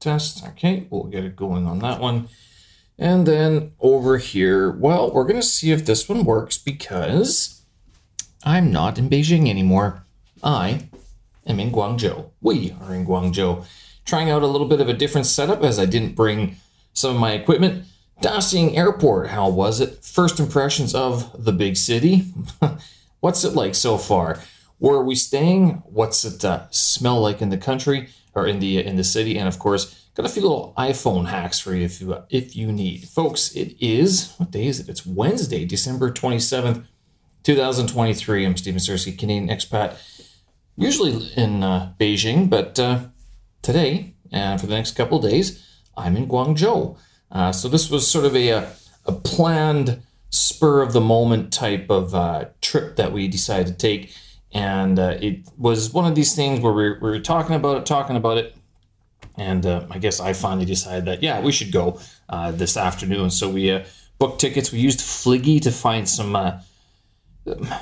test. Okay, we'll get it going on that one. And then over here, well, we're going to see if this one works because I'm not in Beijing anymore. I am in Guangzhou. We are in Guangzhou. Trying out a little bit of a different setup as I didn't bring some of my equipment. Daxing Airport, how was it? First impressions of the big city. What's it like so far? Where are we staying? What's it uh, smell like in the country or in the in the city? And of course, got a few little iPhone hacks for you if you if you need, folks. It is what day is it? It's Wednesday, December twenty seventh, two thousand twenty three. I'm Steven Sirski, Canadian expat, usually in uh, Beijing, but uh, today and for the next couple days, I'm in Guangzhou. Uh, so this was sort of a a planned spur of the moment type of uh, trip that we decided to take and uh, it was one of these things where we, we, were talking about it, talking about it, and uh, I guess I finally decided that yeah, we should go uh, this afternoon. So we uh, booked tickets. We used Fliggy to find some. Uh,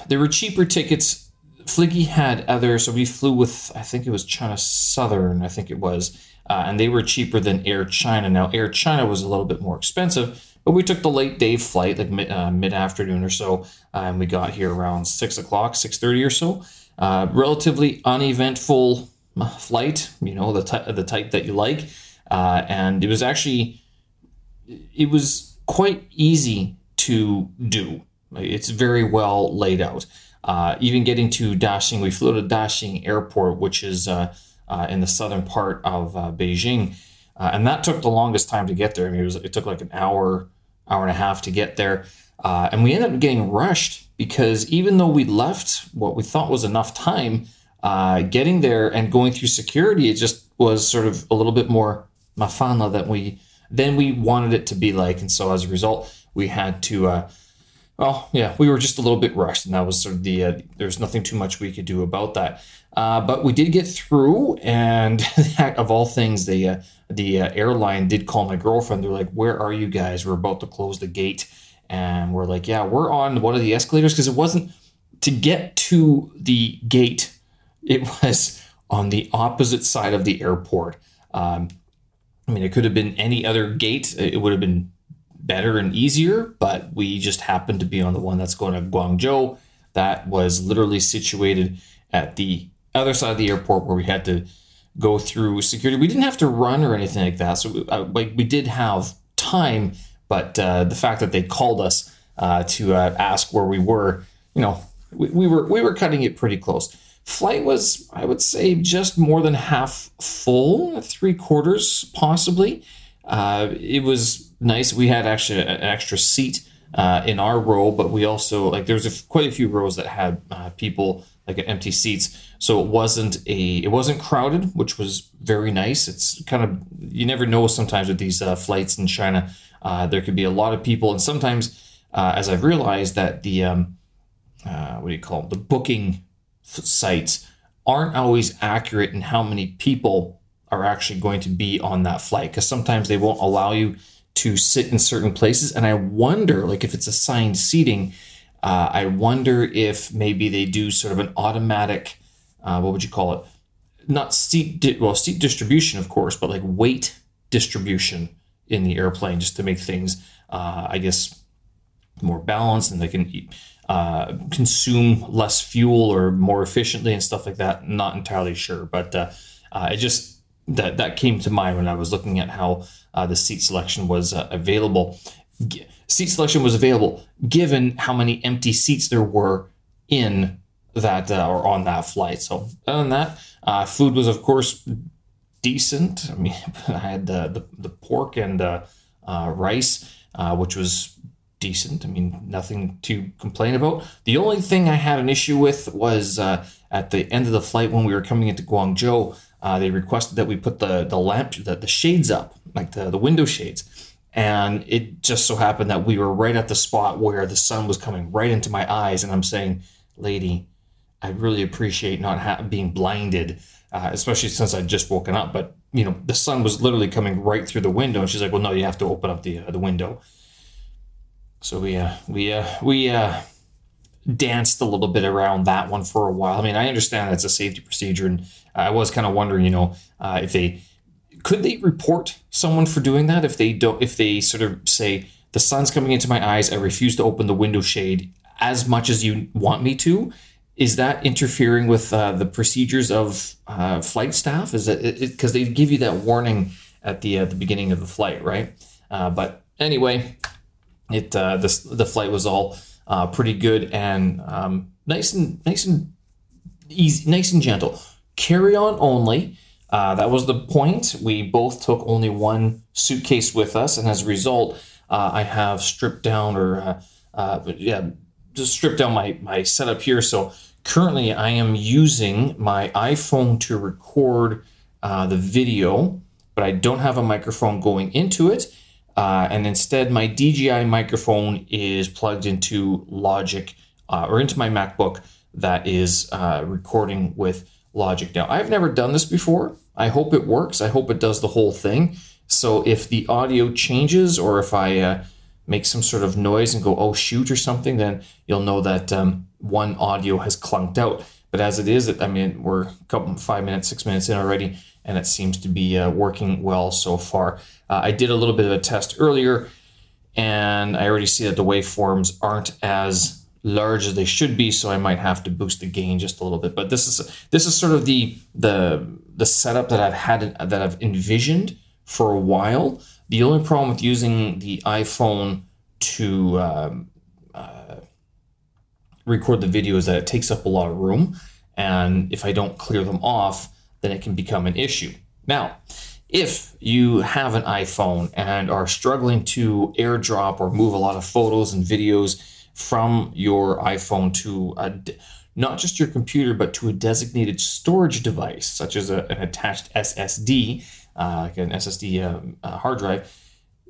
there were cheaper tickets. Fliggy had other, so we flew with I think it was China Southern, I think it was, uh, and they were cheaper than Air China. Now Air China was a little bit more expensive, but we took the late day flight, like mid, uh, afternoon or so, uh, and we got here around six o'clock, six thirty or so. Uh, relatively uneventful uh, flight, you know, the ty- the type that you like, uh, and it was actually it was quite easy to do. It's very well laid out. Uh, even getting to Daxing, we flew to Daxing Airport, which is in the southern part of Beijing. Uh, and that took the longest time to get there. I mean, it, was, it took like an hour hour and a half to get there. Uh, and we ended up getting rushed because even though we left what we thought was enough time, uh, getting there and going through security, it just was sort of a little bit more mafana than we than we wanted it to be like. And so as a result, we had to. Uh, well, yeah, we were just a little bit rushed, and that was sort of the. Uh, there's nothing too much we could do about that. Uh, but we did get through, and of all things, the uh, the uh, airline did call my girlfriend. They're like, "Where are you guys? We're about to close the gate." And we're like, "Yeah, we're on one of the escalators because it wasn't to get to the gate. It was on the opposite side of the airport. Um, I mean, it could have been any other gate. It would have been better and easier, but we just happened to be on the one that's going to Guangzhou. That was literally situated at the other side of the airport where we had to go through security. We didn't have to run or anything like that. So uh, like we did have time, but uh, the fact that they called us uh, to uh, ask where we were, you know, we, we, were we were cutting it pretty close. Flight was, I would say, just more than half full, three quarters possibly. Uh, it was nice. We had actually an extra seat uh, in our row, but we also like there was quite a few rows that had people like empty seats. So it wasn't a it wasn't crowded which was very nice. It's kind of you never know sometimes with these uh, flights in china uh, there could be a lot of people. And sometimes uh, as i've realized that the um, uh, what do you call them the booking sites aren't always accurate in how many people are actually going to be on that flight because sometimes they won't allow you to sit in certain places and i wonder like if it's assigned seating uh, I wonder if maybe they do sort of an automatic, uh, what would you call it? Not seat, di- well, seat distribution, of course, but like weight distribution in the airplane just to make things, uh, I guess, more balanced and they can uh, consume less fuel or more efficiently and stuff like that. Not entirely sure, but uh, uh, it just that that came to mind when I was looking at how the seat selection was available seat selection was available given how many empty seats there were in that uh, or on that flight. So other than that, uh, food was of course decent. I mean, I had the the, the pork and uh, rice, uh, which was decent. I mean, nothing to complain about. The only thing I had an issue with was uh, at the end of the flight when we were coming into Guangzhou. Uh, they requested that we put the the lamp the, the shades up, like the, the window shades and it just so happened that we were right at the spot where the sun was coming right into my eyes. And I'm saying, lady, I really appreciate not ha- being blinded, uh, especially since I'd just woken up. But, you know, the sun was literally coming right through the window. And she's like, well, no, you have to open up the, uh, the window. So we, uh, we, uh, we, uh, danced a little bit around that one for a while. I mean, I understand that's a safety procedure, and I was kind of wondering, you know, uh, if they could they report someone for doing that? If they don't if they sort of say the sun's coming into my eyes i refuse to open the window shade as much as you want me to is that interfering with uh, the procedures of uh, flight staff? Is it because they give you that warning at the uh, the beginning of the flight right? Uh, but anyway it uh, the, the flight was all pretty good and um, nice and nice and easy nice and gentle carry on only uh, that was the point. We both took only one suitcase with us, and as a result, uh, I have stripped down or uh, uh yeah, just stripped down my my setup here. So currently, I am using my iPhone to record uh, the video, but I don't have a microphone going into it. Uh, and instead, my DJI microphone is plugged into Logic or into my MacBook that is recording with Logic. Now, I've never done this before. I hope it works. I hope it does the whole thing. So if the audio changes or if I uh, make some sort of noise and go, oh, shoot, or something, then you'll know that um, one audio has clunked out. But as it is, I mean, we're a couple, five minutes, six minutes in already, and it seems to be uh, working well so far. Uh, I did a little bit of a test earlier, and I already see that the waveforms aren't as large as they should be, so I might have to boost the gain just a little bit. But this is this is sort of the the the setup that I've had that I've envisioned for a while. The only problem with using the iPhone to um, uh, record the video is that it takes up a lot of room, and if I don't clear them off, then it can become an issue. Now, if you have an iPhone and are struggling to airdrop or move a lot of photos and videos from your iPhone to a, not just your computer, but to a designated storage device, such as a, an attached SSD, uh, like an SSD um, uh, hard drive,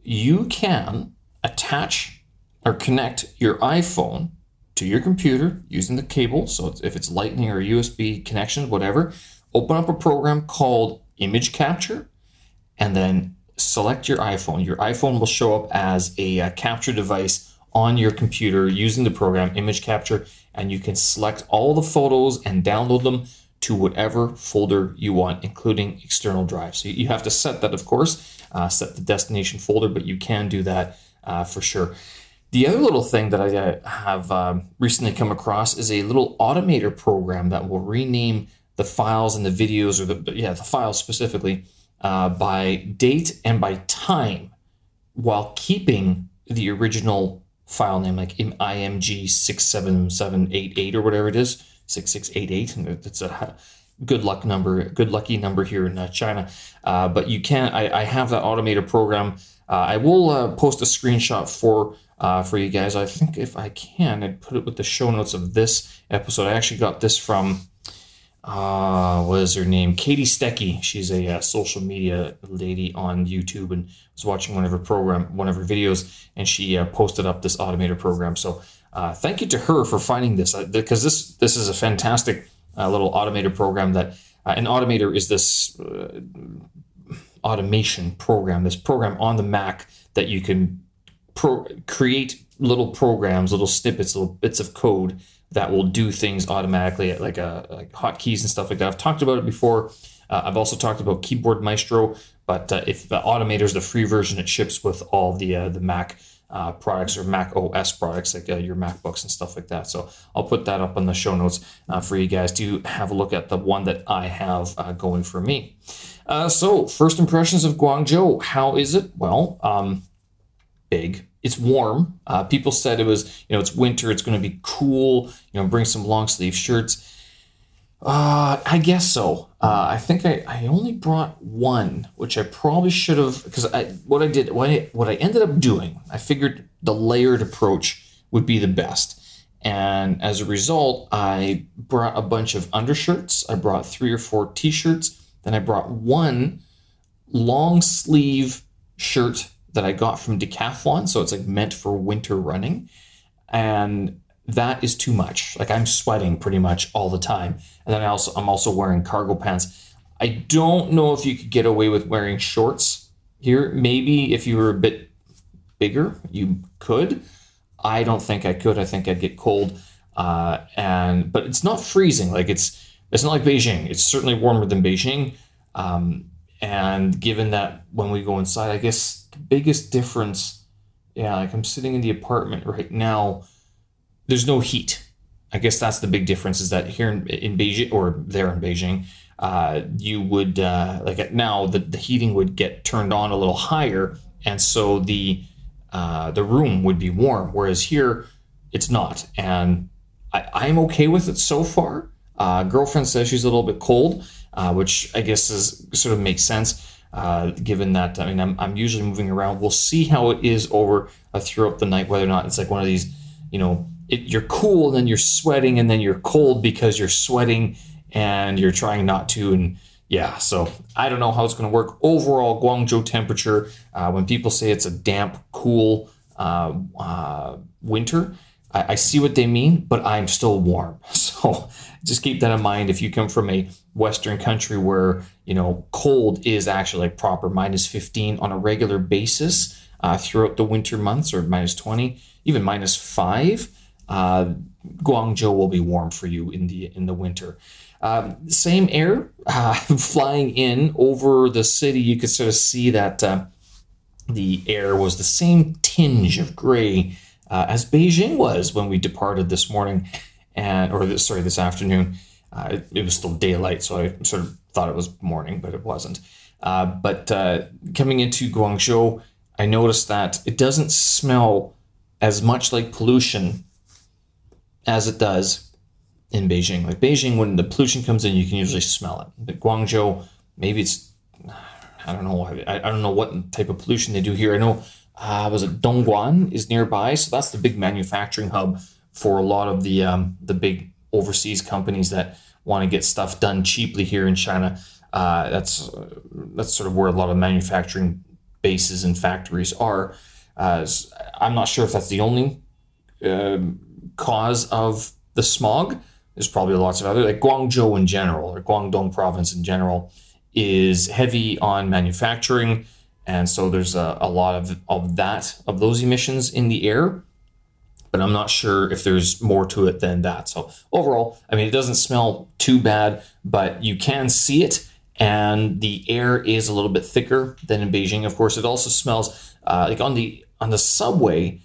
you can attach or connect your iPhone to your computer using the cable. So if it's Lightning or USB connection, whatever, open up a program called Image Capture, and then select your iPhone. Your iPhone will show up as a, a uh, capture device on your computer using the program Image Capture, and you can select all the photos and download them to whatever folder you want, including external drive. So you have to set that, of course, uh, set the destination folder, but you can do that uh, for sure. The other little thing that I uh, have um, recently come across is a little automator program that will rename the files and the videos, or the yeah, the files specifically, uh, by date and by time, while keeping the original file name like img 67788 or whatever it is 6688 and it's a good luck number good lucky number here in uh, china. Uh, but you can I, I, have that automated program. Uh, i will uh, post a screenshot for uh, for you guys. I think if i can i'd put it with the show notes of this episode. I actually got this from uh, what is her name? Katie Steckly. She's a uh, social media lady on YouTube and was watching one of her program, one of her videos, and she uh, posted up this automated program. So uh, thank you to her for finding this because uh, this this is a fantastic uh, little automated program that an automator is this automation program, this program on the Mac that you can pro- create little programs, little snippets, little bits of code that will do things automatically, like uh, like hotkeys and stuff like that. I've talked about it before. Uh, I've also talked about Keyboard Maestro, but uh, if the Automator is the free version, it ships with all the uh, the Mac uh, products or Mac OS products, like uh, your MacBooks and stuff like that. So I'll put that up in the show notes for you guys to have a look at the one that I have going for me. So first impressions of Guangzhou, how is it? Well, um, big it's warm. Uh, people said it was, you know, it's winter. It's going to be cool. You know, bring some long sleeve shirts. Uh, I guess so. Uh, I think I, I only brought one, which I probably should have because I what I did what I, what I ended up doing. I figured the layered approach would be the best, and as a result, I brought a bunch of undershirts. I brought three or four t-shirts. Then I brought one long sleeve shirt that I got from Decathlon. So it's like meant for winter running. And that is too much. Like I'm sweating pretty much all the time. And then I also I'm also wearing cargo pants. I don't know if you could get away with wearing shorts here. Maybe if you were a bit bigger, you could. I don't think I could. I think I'd get cold. Uh, and but it's not freezing. Like it's it's not like Beijing. It's certainly warmer than Beijing. Um, and given that when we go inside, I guess the biggest difference, yeah, like I'm sitting in the apartment right now, there's no heat. I guess that's the big difference is that here in, in Beijing or there in Beijing, uh, you would uh, like now the, the heating would get turned on a little higher, and so the uh, the room would be warm. Whereas here, it's not, and I, I'm okay with it so far. Uh, girlfriend says she's a little bit cold, uh, which I guess is sort of makes sense. Uh, given that I mean I'm, I'm usually moving around, we'll see how it is over uh, throughout the night. Whether or not it's like one of these, you know, it, you're cool and then you're sweating and then you're cold because you're sweating and you're trying not to and yeah so i don't know how it's going to work overall guangzhou temperature uh, when people say it's a damp cool uh, uh, winter I, I, see what they mean but i'm still warm so just keep that in mind. If you come from a western country where you know cold is actually like proper minus 15 on a regular basis uh, throughout the winter months or minus 20 even minus 5 uh, guangzhou will be warm for you in the in the winter. Um, same air uh, flying in over the city. You could sort of see that uh, the air was the same tinge of gray uh, as Beijing was when we departed this morning, and or this, sorry, this afternoon. Uh, it, it, was still daylight, so I sort of thought it was morning, but it wasn't. Uh, but uh, coming into Guangzhou, I noticed that it doesn't smell as much like pollution as it does in Beijing. Like Beijing, when the pollution comes in, you can usually smell it. But Guangzhou, maybe it's I don't know. I, I don't know what type of pollution they do here. I know uh, was it Dongguan is nearby, so that's the big manufacturing hub for a lot of the um, the big overseas companies that want to get stuff done cheaply here in China. Uh, that's that's sort of where a lot of manufacturing bases and factories are. Uh, I'm not sure if that's the only uh, cause of the smog, there's probably lots of other, like Guangzhou in general, or Guangdong province in general, is heavy on manufacturing. And so there's a, a lot of, of that, of those emissions in the air. But I'm not sure if there's more to it than that. So overall, I mean, it doesn't smell too bad, but you can see it. And the air is a little bit thicker than in Beijing. Of course, it also smells uh, like on the on the subway.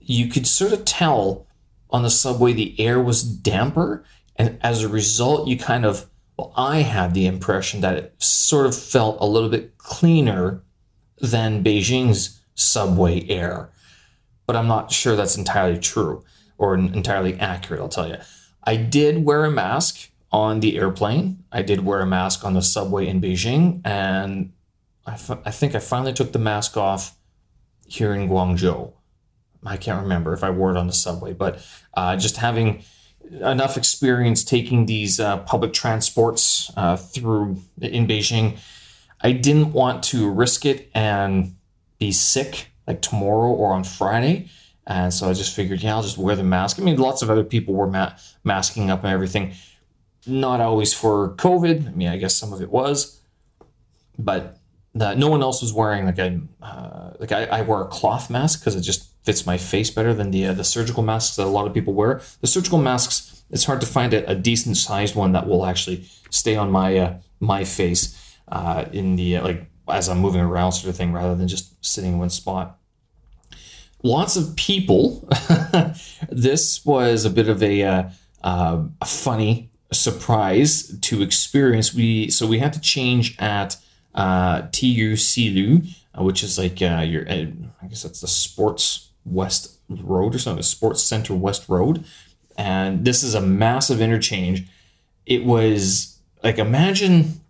You could sort of tell on the subway, the air was damper. And as a result, you kind of, well, I had the impression that it sort of felt a little bit cleaner than Beijing's subway air. But I'm not sure that's entirely true or entirely accurate, I'll tell you. I did wear a mask on the airplane. I did wear a mask on the subway in Beijing. And I, f- I think I finally took the mask off here in Guangzhou. I can't remember if I wore it on the subway, but uh, just having enough experience taking these uh, public transports uh, through in Beijing, I didn't want to risk it and be sick like tomorrow or on Friday. And so I just figured, yeah, I'll just wear the mask. I mean, lots of other people were ma- masking up and everything. Not always for COVID. I mean, I guess some of it was, but no one else was wearing like a uh, like I, I wear a cloth mask because it just fits my face better than the uh, the surgical masks that a lot of people wear. The surgical masks, it's hard to find a, a decent sized one that will actually stay on my uh, my face uh, in the uh, like as I'm moving around sort of thing, rather than just sitting in one spot. Lots of people. this was a bit of a, uh, uh, a funny surprise to experience. We so we had to change at uh, Tiyu Xilu, which is like your I guess that's the sports West Road or something, Sports Center West Road. And this is a massive interchange. It was like, imagine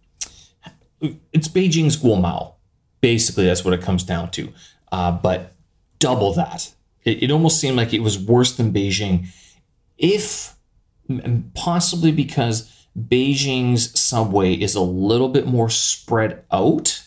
it's Beijing's Guomao. Basically, that's what it comes down to. Uh, but double that. It, it almost seemed like it was worse than Beijing. If possibly because Beijing's subway is a little bit more spread out,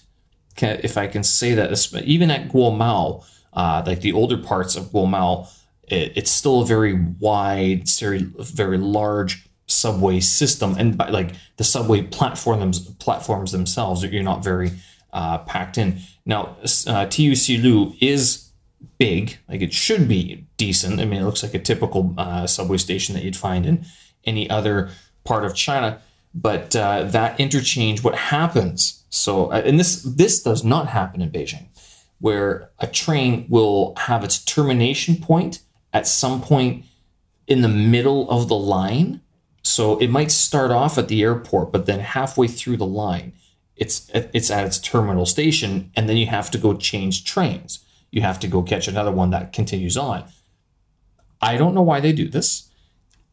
if I can say that, even at Guomao, uh, like the older parts of Guomao, it, it's still a very wide, very very large subway system, and by, like the subway platforms platforms themselves, you're not very uh, packed in. Now, uh, Tiyu Xilu is big, like it should be decent. I mean, it looks like a typical uh, subway station that you'd find in any other part of China. But uh, that interchange, what happens So, uh, and this this does not happen in Beijing, where a train will have its termination point at some point in the middle of the line. So it might start off at the airport, but then halfway through the line, it's it's at its terminal station, and then you have to go change trains. You have to go catch another one that continues on. I don't know why they do this.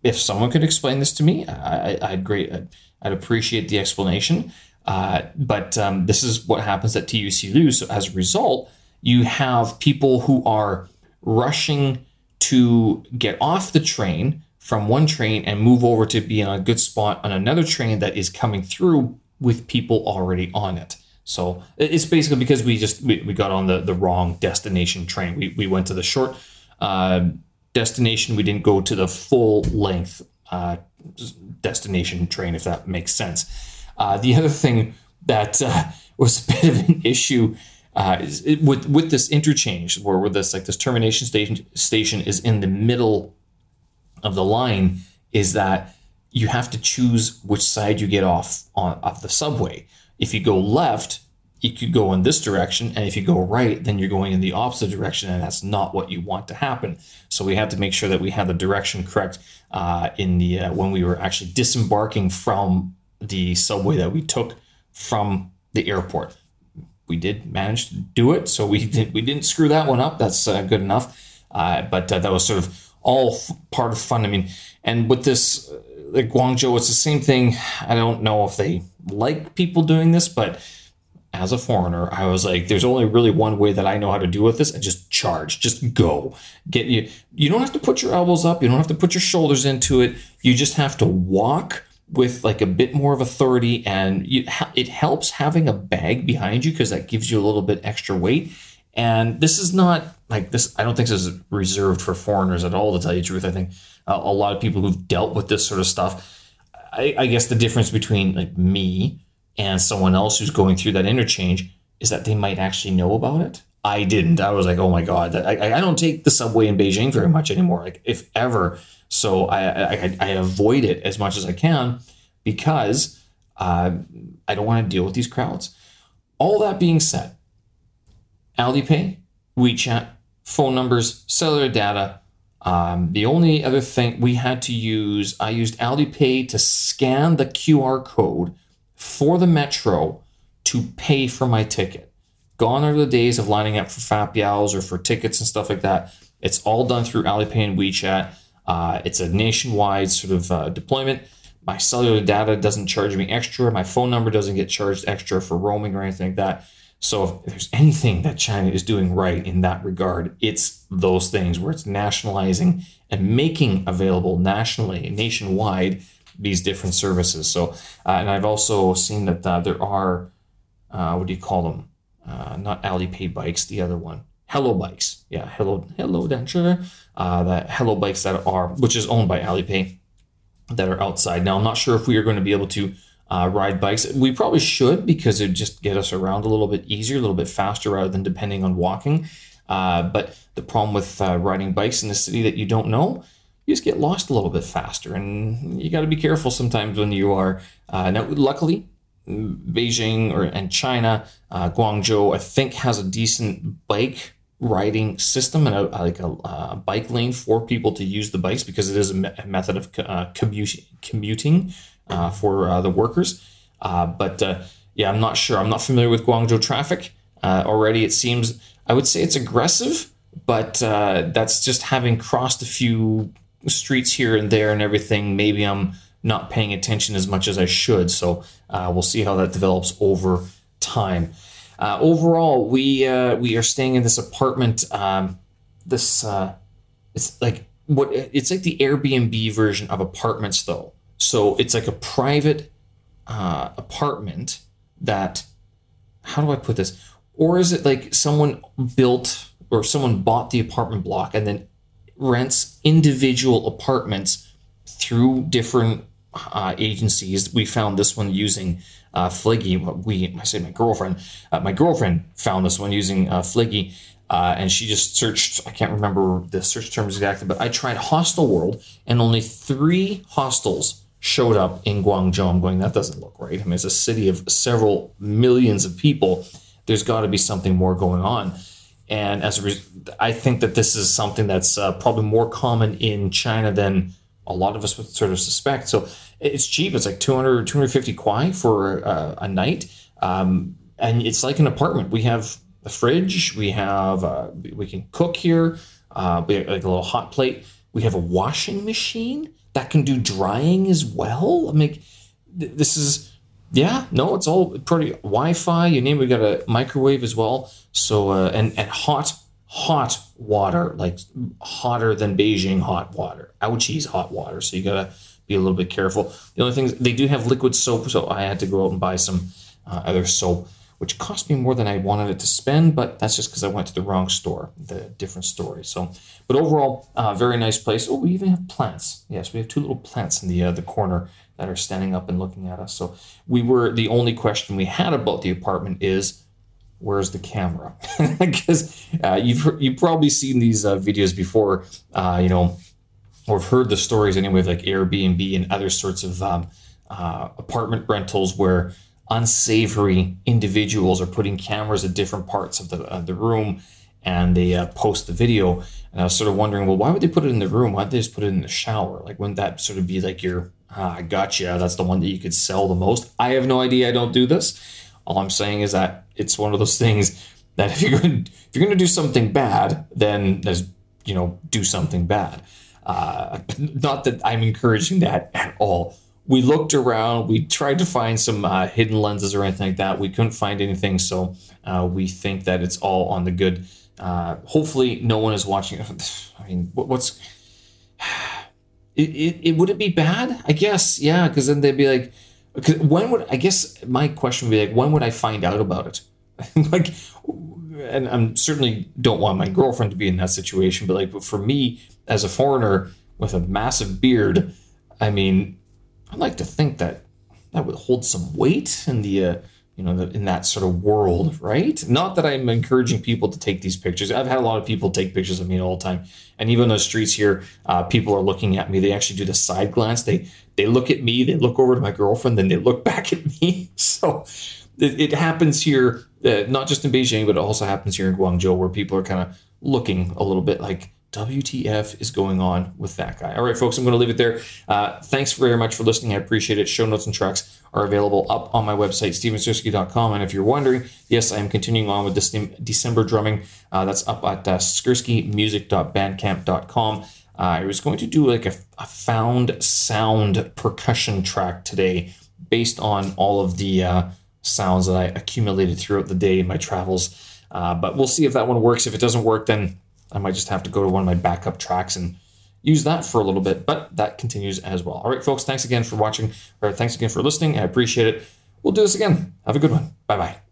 If someone could explain this to me, I, would great. I'd, I'd, appreciate the explanation. Uh, but um, this is what happens at TUC. So as a result, you have people who are rushing to get off the train from one train and move over to be on a good spot on another train that is coming through with people already on it. So it's basically because we just we, we got on the, the wrong destination train. We, we went to the short uh, destination. We didn't go to the full length uh, destination train, if that makes sense. Uh, the other thing that uh, was a bit of an issue uh, it, with with this interchange, where with this like this termination station station is in the middle of the line, is that you have to choose which side you get off on off the subway. If you go left, you could go in this direction, and if you go right, then you're going in the opposite direction, and that's not what you want to happen. So we had to make sure that we had the direction correct uh, in the uh, when we were actually disembarking from the subway that we took from the airport we did manage to do it, so we did, we didn't screw that one up. That's uh, good enough. Uh, but uh, that was sort of all f- part of fun. I mean, and with this uh, like Guangzhou, it's the same thing. I don't know if they like people doing this, but as a foreigner, I was like, there's only really one way that I know how to do with this, and just charge, just go. Get you. You don't have to put your elbows up. You don't have to put your shoulders into it. You just have to walk with like a bit more of authority and you, it helps having a bag behind you because that gives you a little bit extra weight and this is not like this i don't think this is reserved for foreigners at all to tell you the truth i think uh, a lot of people who've dealt with this sort of stuff I, I guess the difference between like me and someone else who's going through that interchange is that they might actually know about it I didn't. I was like, oh my god, I, I don't take the subway in Beijing very much anymore. Like, if ever, so I, I, I avoid it as much as I can because uh, I don't want to deal with these crowds. All that being said, Alipay, WeChat, phone numbers, cellular data. Um, the only other thing we had to use, I used Alipay to scan the QR code for the metro to pay for my ticket. Gone are the days of lining up for fat Fapials or for tickets and stuff like that. It's all done through Alipay and WeChat. Uh, it's a nationwide sort of uh, deployment. My cellular data doesn't charge me extra. My phone number doesn't get charged extra for roaming or anything like that. So if there's anything that China is doing right in that regard, it's those things where it's nationalizing and making available nationally, nationwide, these different services. So, uh, and I've also seen that uh, there are, uh, what do you call them? Uh, not Alipay bikes, the other one, Hello Bikes. Yeah, Hello Hello Danche uh, that Hello Bikes that are, which is owned by Alipay, that are outside. Now, I'm not sure if we are going to be able to uh, ride bikes. We probably should because it just get us around a little bit easier, a little bit faster rather than depending on walking. Uh, but the problem with uh, riding bikes in a city that you don't know, you just get lost a little bit faster, and you got to be careful sometimes when you are. Uh, now, luckily, Beijing or and China, uh, Guangzhou, I think has a decent bike riding system and a, like a, a, bike lane for people to use the bikes because it is a, me- a method of uh, commuting, for uh, the workers. Uh, but uh, yeah, I'm not sure. I'm not familiar with Guangzhou traffic. Uh, already, it seems I would say it's aggressive, but that's just having crossed a few streets here and there and everything. Maybe I'm not paying attention as much as I should. So we'll see how that develops over time. Uh, overall, we uh, we are staying in this apartment. Um, this uh, it's like what it's like the Airbnb version of apartments, though. So it's like a private uh, apartment that. How do I put this? Or is it like someone built or someone bought the apartment block and then rents individual apartments through different uh, agencies? We found this one using uh, Fliggy. We, I say my girlfriend, uh, my girlfriend found this one using uh, Fliggy. Uh, and she just searched, I can't remember the search terms exactly, but I tried Hostel World, and only three hostels showed up in Guangzhou. I'm going, that doesn't look right. I mean, it's a city of several millions of people. There's got to be something more going on. And as a I think that this is something that's uh, probably more common in China than a lot of us would sort of suspect. So it's cheap. It's like 200, 250 kwai for uh, a night. Um, and it's like an apartment. We have a fridge. We have, uh, we can cook here. Uh, we have like a little hot plate. We have a washing machine that can do drying as well. I mean, this is, yeah, no, it's all pretty Wi-Fi. You name. We got a microwave as well. So uh, and and hot hot water, like hotter than Beijing hot water. Ouchies hot water. So you gotta be a little bit careful. The only thing they do have liquid soap, so I had to go out and buy some uh, other soap, which cost me more than I wanted it to spend. But that's just because I went to the wrong store, the different story. So, but overall, uh, very nice place. Oh, we even have plants. Yes, we have two little plants in the uh, the corner that are standing up and looking at us. So we were the only question we had about the apartment is where's the camera? Because uh, you've you've probably seen these uh, videos before, uh, you know, or have heard the stories anyway, like Airbnb and other sorts of um, uh, apartment rentals where unsavory individuals are putting cameras at different parts of the the room and they uh, post the video. And I was sort of wondering, well, why would they put it in the room? Why would they just put it in the shower? Like, wouldn't that sort of be like your, ah, gotcha, that's the one that you could sell the most? I have no idea. I don't do this. All I'm saying is that it's one of those things that if you're going to, if you're going to do something bad, then there's you know do something bad. Uh, not that I'm encouraging that at all. We looked around, we tried to find some uh, hidden lenses or anything like that. We couldn't find anything, so uh, we think that it's all on the good. Uh, hopefully, no one is watching. I mean, what's it, it, it? Would it be bad? I guess, yeah, because then they'd be like, when would I guess my question would be like, when would I find out about it? like, and I'm certainly don't want my girlfriend to be in that situation, but like for me as a foreigner with a massive beard, I mean, I'd like to think that that would hold some weight in the uh, you know, in that sort of world, right? Not that I'm encouraging people to take these pictures. I've had a lot of people take pictures of me all the time, and even on the streets here, uh, people are looking at me. They actually do the side glance. They they look at me, they look over to my girlfriend, then they look back at me. So it, it happens here, uh, not just in Beijing, but it also happens here in Guangzhou, where people are kind of looking a little bit like, WTF is going on with that guy? All right, folks, I'm going to leave it there. Uh, thanks very much for listening. I appreciate it. Show notes and tracks are available up on my website, stevensirski.com. And if you're wondering, yes, I am continuing on with this December drumming. Uh, that's up at uh, skrskimuzik.bandcamp.com. Uh, I was going to do like a, a, found sound percussion track today based on all of the uh, sounds that I accumulated throughout the day in my travels. Uh, but we'll see if that one works. If it doesn't work, then I might just have to go to one of my backup tracks and use that for a little bit, but that continues as well. All right, folks, thanks again for watching, or thanks again for listening. I appreciate it. We'll do this again. Have a good one. Bye bye.